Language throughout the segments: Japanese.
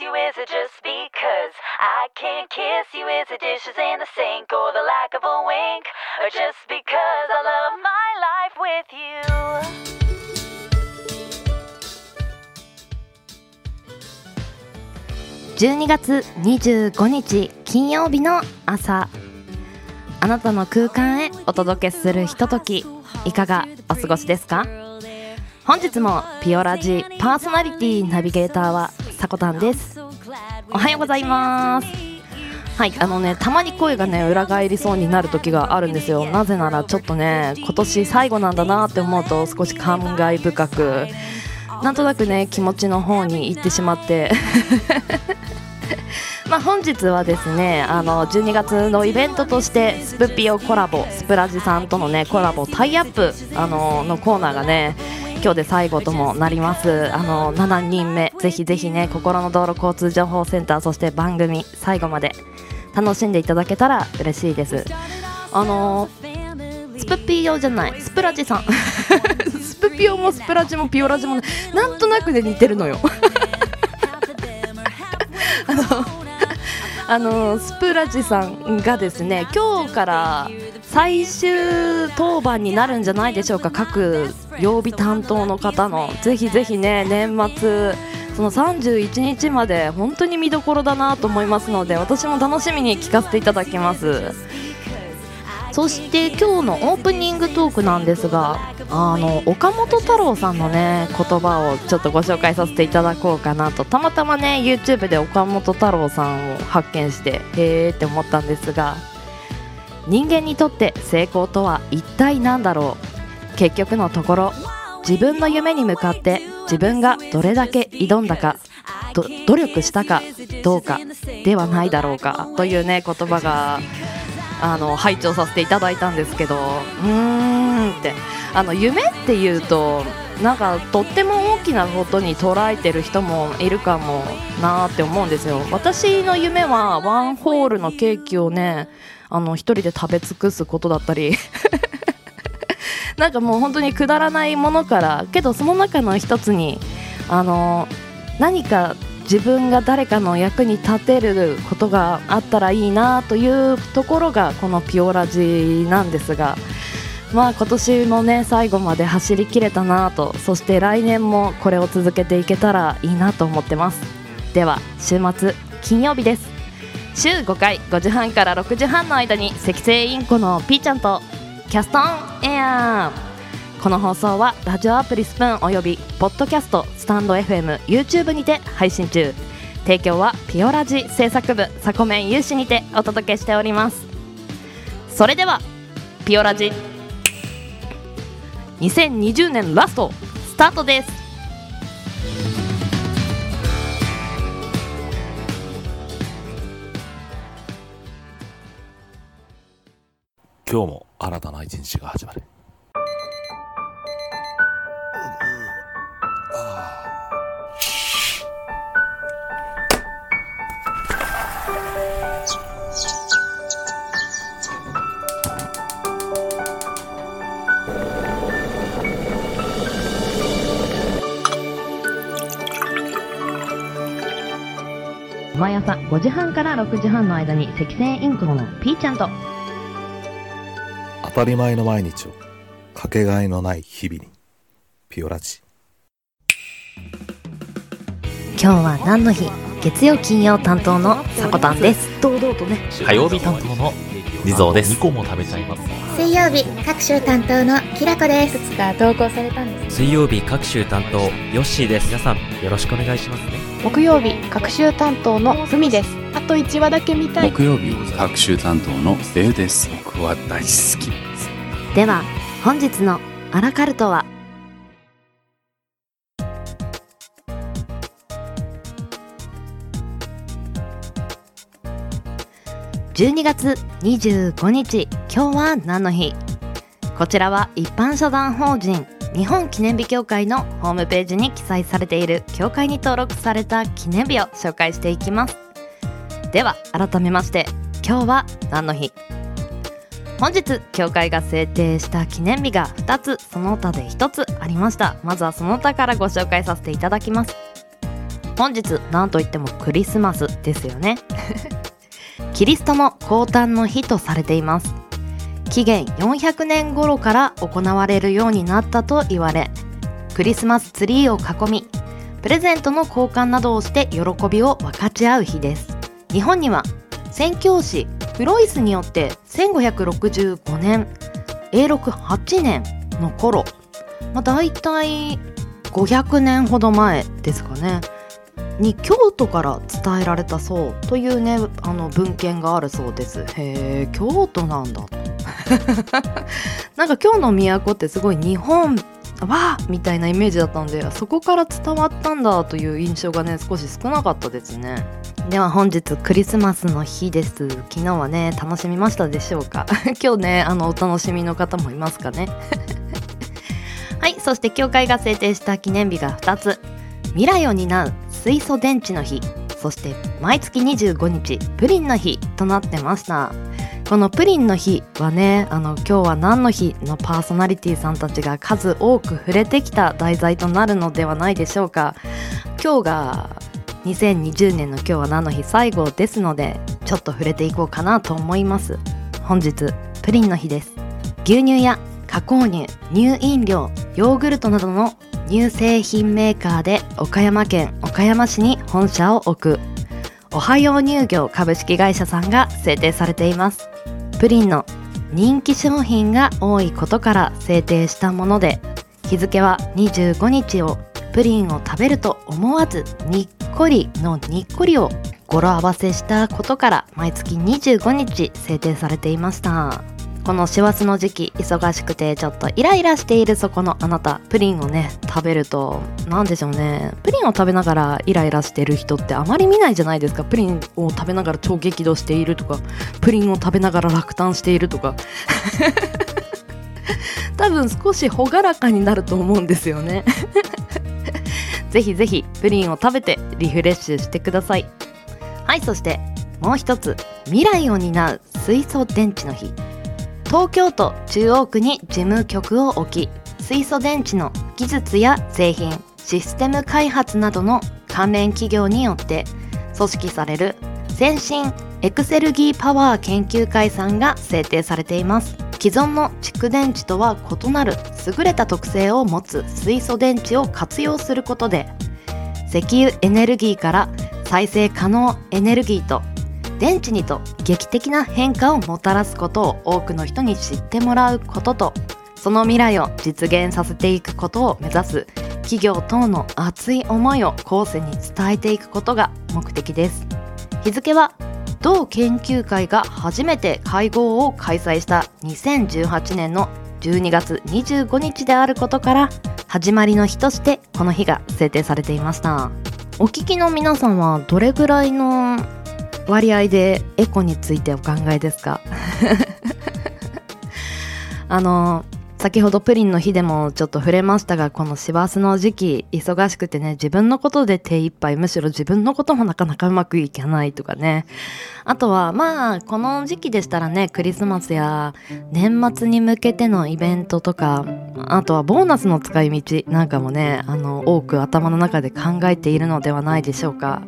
you? Is it just because I can't kiss you? Is it dishes in the sink or the lack of a wink? Or just because I love my life with you? 12月25日金曜日の朝あなたの空間へお届けするひとときいかがお過ごしですか本日もピオラジパーソナリティナビゲーターはさこたんです。おはようございます。はいあのねたまに声がね裏返りそうになる時があるんですよ。なぜならちょっとね今年最後なんだなって思うと少し感慨深くなんとなくね気持ちの方に行ってしまって。まあ本日はですねあの12月のイベントとしてスプピオコラボスプラジさんとのねコラボタイアップあののコーナーがね今日で最後ともなります。あの7人目ぜひぜひね心の道路交通情報センターそして番組最後まで楽しんでいただけたら嬉しいです。あのスプピオじゃないスプラジさん。スプピオもスプラジもピオラジもなんとなくで似てるのよ。あ のあのスプラジさんがですね今日から最終当番になるんじゃないでしょうか各曜日担当の方の。ぜひぜひね年末その31日まで本当に見どころだなと思いますので私も楽しみに聞かせていただきます。そして今日のオープニングトークなんですがあの岡本太郎さんのね言葉をちょっとご紹介させていただこうかなと。たまたまね YouTube で岡本太郎さんを発見してへーって思ったんですが人間にとって成功とは一体何だろう。結局のところ自分の夢に向かって自分がどれだけ挑んだか努力したかどうかではないだろうかというね言葉があの拝聴させていただいたんですけどうーんって。あの夢っていうとなんかとっても大きなことに捉えてる人もいるかもなーって思うんですよ。私の夢はワンホールのケーキをねあの一人で食べ尽くすことだったり。なんかもう本当にくだらないものからけどその中の一つにあの何か自分が誰かの役に立てることがあったらいいなというところがこのピオラジなんですがまあ今年もね最後まで走りきれたなとそして来年もこれを続けていけたらいいなと思ってます。では週末金曜日です。週5回5時半から6時半の間に赤星インコのピーちゃんとキャストンエア。ーこの放送はラジオアプリスプーンおよびポッドキャストスタンド FM、YouTube にて配信中。提供はピオラジ制作部サコメン有志にてお届けしております。それではピオラジ。2020年ラストスタートです。今日も新たな一日が始まる。毎朝5時半から6時半の間に赤星インコのピーちゃんと。当たり前の毎日をかけがえのない日々にピオラジ。今日は何の日？月曜金曜担当のさこたんです。堂々とね。火曜日担当の地蔵です。2個も食べちゃいます。水曜日各週担当のきらこです。が投稿されたんです。水曜日各週担当ヨッシーです。皆さんよろしくお願いしますね。木曜日各週担当のふみです。あと1話だけ見たい。木曜日各週担当のレイです。僕は大好きです。では本日のアラカルトは12月25日今日は何の日？こちらは一般社団法人日本記念日協会のホームページに記載されている協会に登録された記念日を紹介していきます。では改めまして今日は何の日？本日協会が制定した記念日が2つその他で1つありました。まずはその他からご紹介させていただきます。本日なんといってもクリスマスですよね。キリストの降誕の日とされています。紀元400年頃から行われるようになったと言われクリスマスツリーを囲みプレゼントの交換などをして喜びを分かち合う日です。日本には宣教師フロイスによって1565年永禄8年の頃、まあ、大体500年ほど前ですかね。に京都から伝えられたそうというねあの文献があるそうです。へえ京都なんだ。なんか今日の都ってすごい日本わーみたいなイメージだったんでそこから伝わったんだという印象がね少し少なかったですね。では本日クリスマスの日です。昨日はね楽しみましたでしょうか？今日ねあのお楽しみの方もいますかね？はいそして教会が制定した記念日が2つ。未来を担う。水素電池の日。そして毎月25日プリンの日となってました。このプリンの日はねあの今日は何の日のパーソナリティさんたちが数多く触れてきた題材となるのではないでしょうか。今日が2020年の今日は何の日最後ですのでちょっと触れていこうかなと思います。本日プリンの日です。牛乳や加工乳乳飲料ヨーグルトなどの乳製品メーカーで岡山県岡山市に本社を置く。おはよう乳業株式会社さんが制定されています。プリンの人気商品が多いことから制定したもので日付は25日をプリンを食べると思わずにっこりのにっこりを語呂合わせしたことから毎月25日制定されていました。この師走の時期忙しくてちょっとイライラしているそこのあなたプリンをね食べると何でしょうね。プリンを食べながらイライラしてる人ってあまり見ないじゃないですか。プリンを食べながら超激怒しているとか。プリンを食べながら落胆しているとか。多分少し朗らかになると思うんですよね。ぜひぜひプリンを食べてリフレッシュしてください。はいそしてもう一つ。未来を担う水素電池の日。東京都中央区に事務局を置き水素電池の技術や製品システム開発などの関連企業によって組織される先進エクセルギーパワー研究会さんが制定されています。既存の蓄電池とは異なる優れた特性を持つ水素電池を活用することで石油エネルギーから再生可能エネルギーと電池にと劇的な変化をもたらすことを多くの人に知ってもらうこととその未来を実現させていくことを目指す企業等の熱い思いを後世に伝えていくことが目的です。日付は同研究会が初めて会合を開催した2018年の12月25日であることから始まりの日としてこの日が制定されていました。お聞きの皆さんはどれぐらいの割合でエコについてお考えですか？あの先ほどプリンの日でもちょっと触れましたがこの師走の時期忙しくてね自分のことで手一杯むしろ自分のこともなかなかうまくいかないとかね。あとはまあこの時期でしたらねクリスマスや年末に向けてのイベントとかあとはボーナスの使い道なんかもねあの多く頭の中で考えているのではないでしょうか。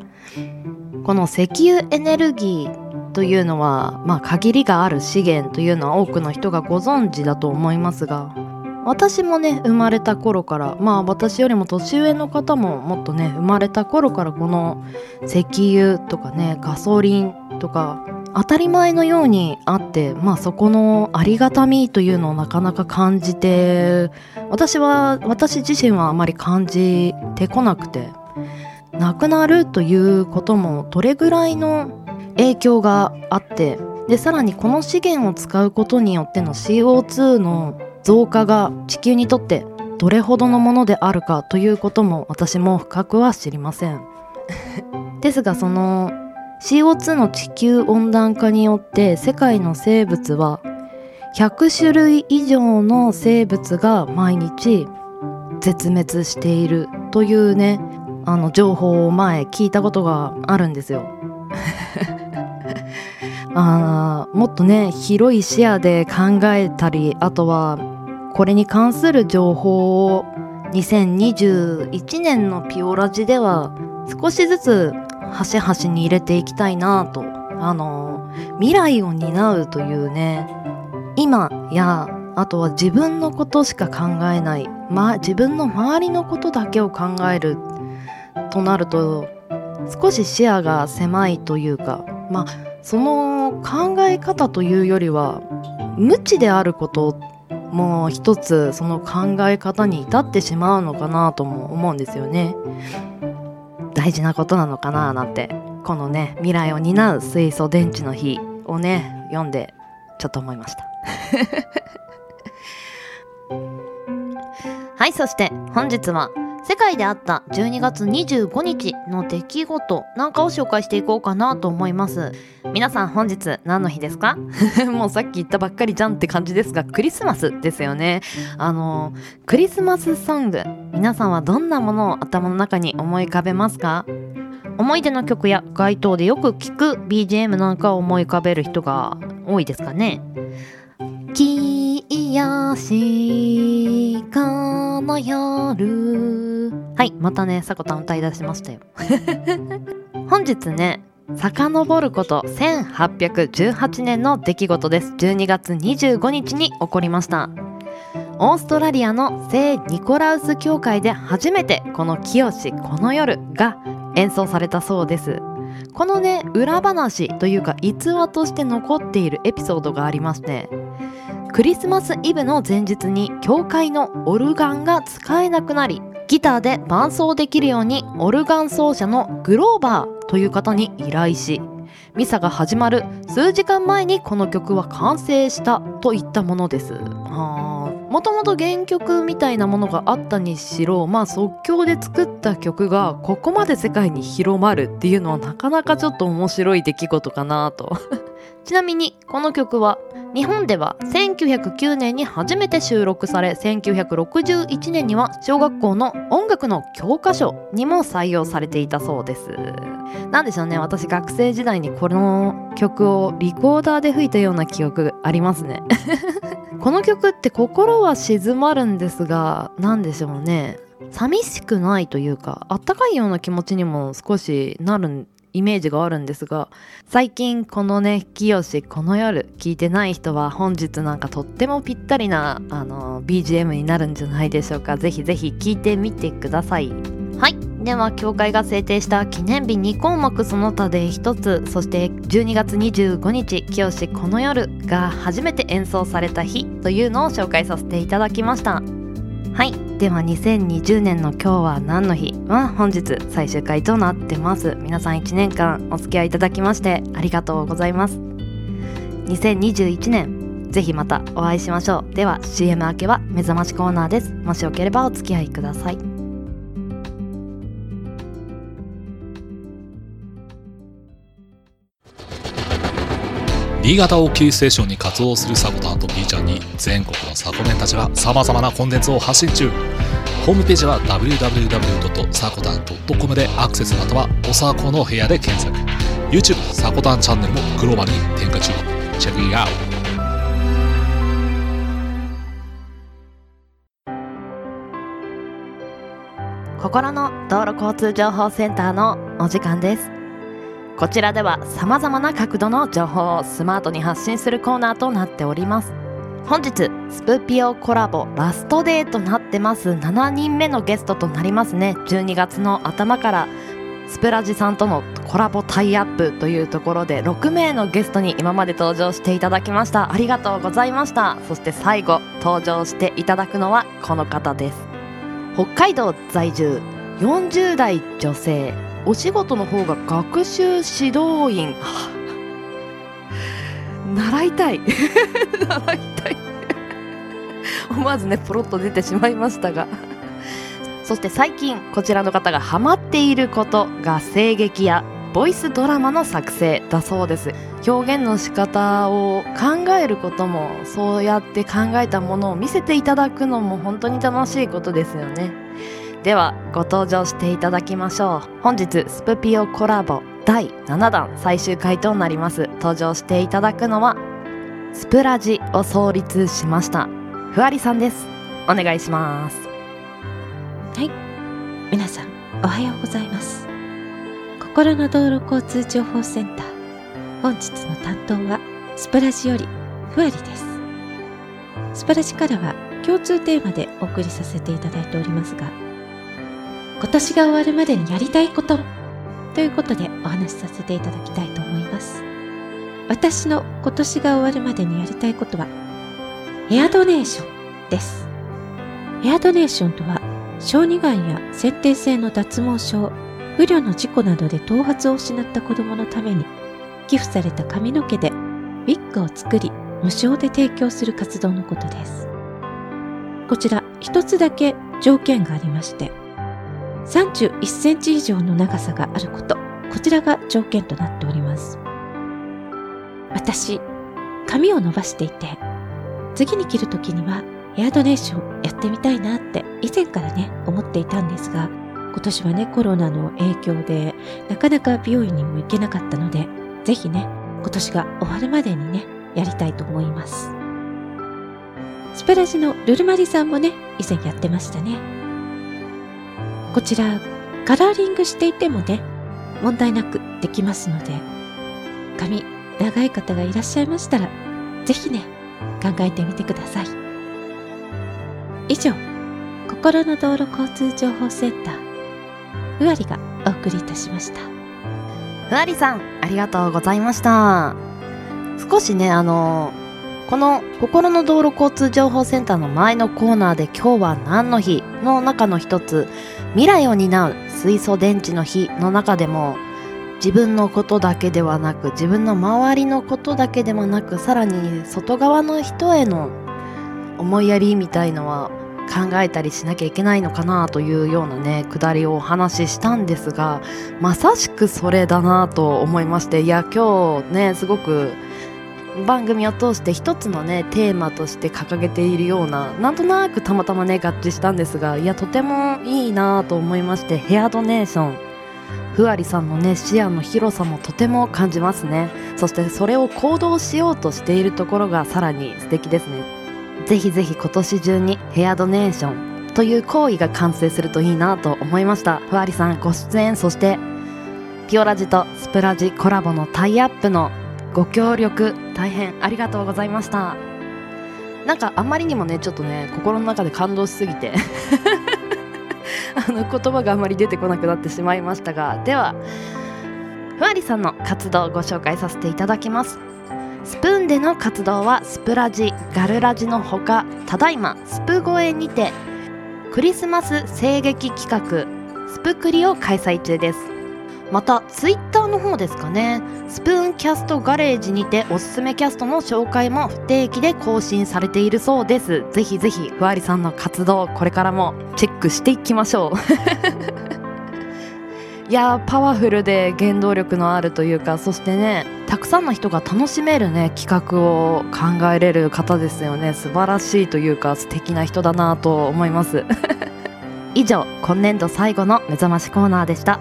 この石油エネルギーというのは、まあ、限りがある資源というのは多くの人がご存知だと思いますが私もね生まれた頃からまあ私よりも年上の方ももっとね生まれた頃からこの石油とかねガソリンとか当たり前のようにあってまあそこのありがたみというのをなかなか感じて私は私自身はあまり感じてこなくてなくなるということもどれぐらいの影響があってでさらにこの資源を使うことによっての CO2 の増加が地球にとってどれほどのものであるかということも私も深くは知りません。ですがその CO2 の地球温暖化によって世界の生物は100種類以上の生物が毎日絶滅しているというねあの情報を前聞いたことがあるんですよ。あもっとね広い視野で考えたりあとはこれに関する情報を2021年のピオラジでは少しずつ端々に入れていきたいなとあの未来を担うというね今やあとは自分のことしか考えない、ま、自分の周りのことだけを考えるとなると少し視野が狭いというかまあその考え方というよりは無知であることも一つその考え方に至ってしまうのかなとも思うんですよね。大事なことなのかななんてこのね未来を担う水素電池の日をね読んでちょっと思いました はいそして本日は世界であった12月25日の出来事なんかを紹介していこうかなと思います。皆さん本日何の日ですか？もうさっき言ったばっかりじゃんって感じですがクリスマスですよね。あのクリスマスソング皆さんはどんなものを頭の中に思い浮かべますか？思い出の曲や街頭でよく聞く BGM なんかを思い浮かべる人が多いですかね？きやしかの夜。はいまたねさこたん歌い出しましたよ。本日ね遡ること1818年の出来事です。12月25日に起こりました。オーストラリアの聖ニコラウス教会で初めてこの「清しこの夜」が演奏されたそうです。このね裏話というか逸話として残っているエピソードがありましてクリスマスイブの前日に教会のオルガンが使えなくなりギターで伴奏できるようにオルガン奏者のグローバーという方に依頼しミサが始まる数時間前にこの曲は完成したといったものです。もともと原曲みたいなものがあったにしろまあ即興で作った曲がここまで世界に広まるっていうのはなかなかちょっと面白い出来事かなとちなみにこの曲は日本では1909年に初めて収録され1961年には小学校の音楽の教科書にも採用されていたそうです。なんでしょうね私学生時代にこの曲をリコーダーで吹いたような記憶ありますね。この曲って心は静まるんですが何でしょうね。寂しくないというかあったかいような気持ちにも少しなるんイメージがあるんですが最近このね「清この夜」聞いてない人は本日なんかとってもぴったりなあの BGM になるんじゃないでしょうか。ぜひぜひ聞いてみてください。はい。では教会が制定した記念日2項目その他で1つそして12月25日「清この夜」が初めて演奏された日というのを紹介させていただきました。はい。では2020年の今日は何の日は本日最終回となってます。皆さん1年間お付き合いいただきましてありがとうございます。2021年ぜひまたお会いしましょう。では CM 明けは目覚ましコーナーです。もしよければお付き合いください。新潟をキーステーションに活動するサコタンと B ちゃんに全国のサコメンたちが様々なコンテンツを発信中。ホームページは www.sakotan.com でアクセスまたはおさこの部屋で検索。YouTube サコタンチャンネルもグローバルに展開中。チェックインアウト。心の道路交通情報センターのお時間です。こちらでは様々な角度の情報をスマートに発信するコーナーとなっております。本日スプピオコラボラストデーとなってます。7人目のゲストとなりますね。12月の頭からスプラジさんとのコラボタイアップというところで6名のゲストに今まで登場していただきました。ありがとうございました。そして最後登場していただくのはこの方です。北海道在住40代女性お仕事の方が学習指導員。習いたい。習いたい。思わずねポロッと出てしまいましたが。そして最近こちらの方がハマっていることが声劇やボイスドラマの作成だそうです。表現の仕方を考えることもそうやって考えたものを見せていただくのも本当に楽しいことですよね。ではご登場していただきましょう。本日スプピオコラボ第7弾最終回となります。登場していただくのはスプラジを創立しましたふわりさんです。お願いします。はい。皆さんおはようございます。心の道路交通情報センター。本日の担当はスプラジよりふわりです。スプラジからは共通テーマでお送りさせていただいておりますが今年が終わるまでにやりたいこと。ということでお話しさせていただきたいと思います。私の今年が終わるまでにやりたいことはヘアドネーションです。ヘアドネーションとは小児がんや先天性の脱毛症不慮の事故などで頭髪を失った子供のために寄付された髪の毛でウィッグを作り無償で提供する活動のことです。こちら一つだけ条件がありまして31センチ以上の長さがあることこちらが条件となっております。私髪を伸ばしていて次に切る時にはヘアドネーションやってみたいなって以前からね思っていたんですが今年はねコロナの影響でなかなか美容院にも行けなかったのでぜひね今年が終わるまでにねやりたいと思います。スペラジのルルマリさんもね以前やってましたね。こちらカラーリングしていてもね問題なくできますので髪長い方がいらっしゃいましたらぜひね考えてみてください。以上心の道路交通情報センターふわりがお送りいたしました。ふわりさんありがとうございました。少しねあのこの心の道路交通情報センターの前のコーナーで今日は何の日の中の一つ未来を担う水素電池の日の中でも自分のことだけではなく自分の周りのことだけでもなくさらに外側の人への思いやりみたいのは考えたりしなきゃいけないのかなというようなねくだりをお話ししたんですがまさしくそれだなと思いましていや今日ねすごく番組を通して一つのねテーマとして掲げているようななんとなくたまたまね合致したんですがいやとてもいいなと思いましてヘアドネーション。ふわりさんのね視野の広さもとても感じますね。そしてそれを行動しようとしているところがさらに素敵ですね。ぜひぜひ今年中にヘアドネーション。という行為が完成するといいなと思いました。ふわりさんご出演そしてピオラジとスプラジコラボのタイアップのご協力大変ありがとうございました。なんかあまりにもねちょっとね心の中で感動しすぎて あの言葉があまり出てこなくなってしまいましたがではふわりさんの活動をご紹介させていただきます。スプーンでの活動はスプラジガルラジのほかただいまスプ越えにてクリスマス声劇企画スプクリを開催中です。またツイッターの方ですかね。スプーンキャストガレージにておすすめキャストの紹介も不定期で更新されているそうです。ぜひぜひふわりさんの活動これからもチェックしていきましょう。いやーパワフルで原動力のあるというかそしてねたくさんの人が楽しめるね企画を考えれる方ですよね。素晴らしいというか素敵な人だなと思います。以上今年度最後の目覚ましコーナーでした。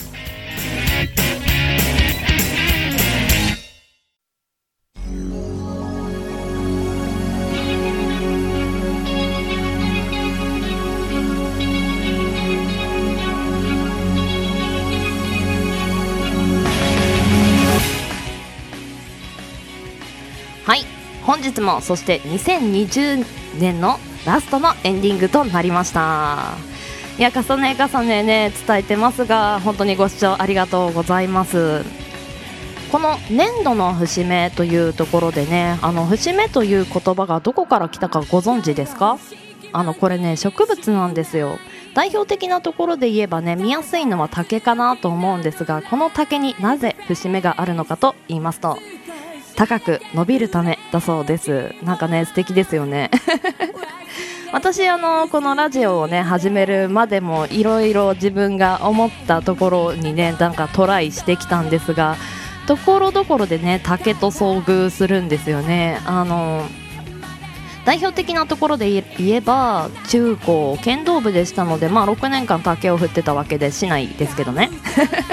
本日もそして2020年のラストのエンディングとなりました。いや重ね重ねね伝えてますが本当にご視聴ありがとうございます。この年度の節目というところでねあの節目という言葉がどこから来たかご存知ですか？あのこれね植物なんですよ。代表的なところで言えばね見やすいのは竹かなと思うんですがこの竹になぜ節目があるのかと言いますと高く伸びるためだそうです。なんかね素敵ですよね。私あのこのラジオをね始めるまでもいろいろ自分が思ったところにねなんかトライしてきたんですがところどころでね竹と遭遇するんですよね。あの代表的なところで言えば中高剣道部でしたのでまあ6年間竹を振ってたわけでしないですけどね。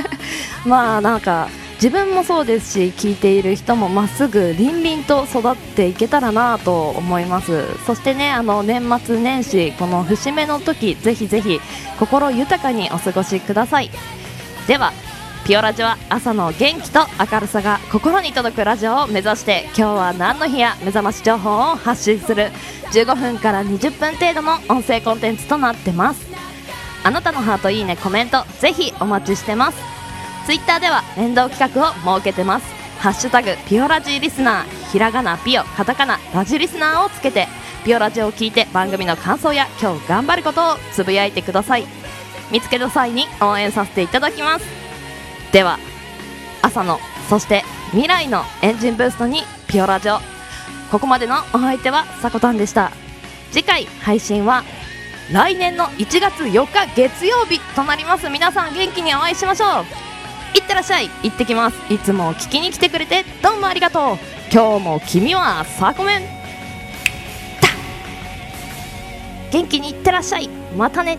まあなんか自分もそうですし聞いている人もまっすぐ凛々と育っていけたらなと思います。そしてねあの年末年始この節目の時ぜひぜひ心豊かにお過ごしください。ではピオラジは朝の元気と明るさが心に届くラジオを目指して今日は何の日や目覚まし情報を発信する15分から20分程度の音声コンテンツとなってます。あなたのハートいいねコメントぜひお待ちしてます。ツイッターでは連動企画を設けてます。ハッシュタグピオラジーリスナーひらがなピオカタカナラジリスナーをつけてピオラジを聞いて番組の感想や今日頑張ることをつぶやいてください。見つけた際に応援させていただきます。では朝のそして未来のエンジンブーストにピオラジオ。ここまでのお相手はさこたんでした。次回配信は来年の1月4日月曜日となります。皆さん元気にお会いしましょう。いってらっしゃい。行ってきます。いつも聞きに来てくれてどうもありがとう。今日も君はサコメン元気にいってらっしゃい。またね。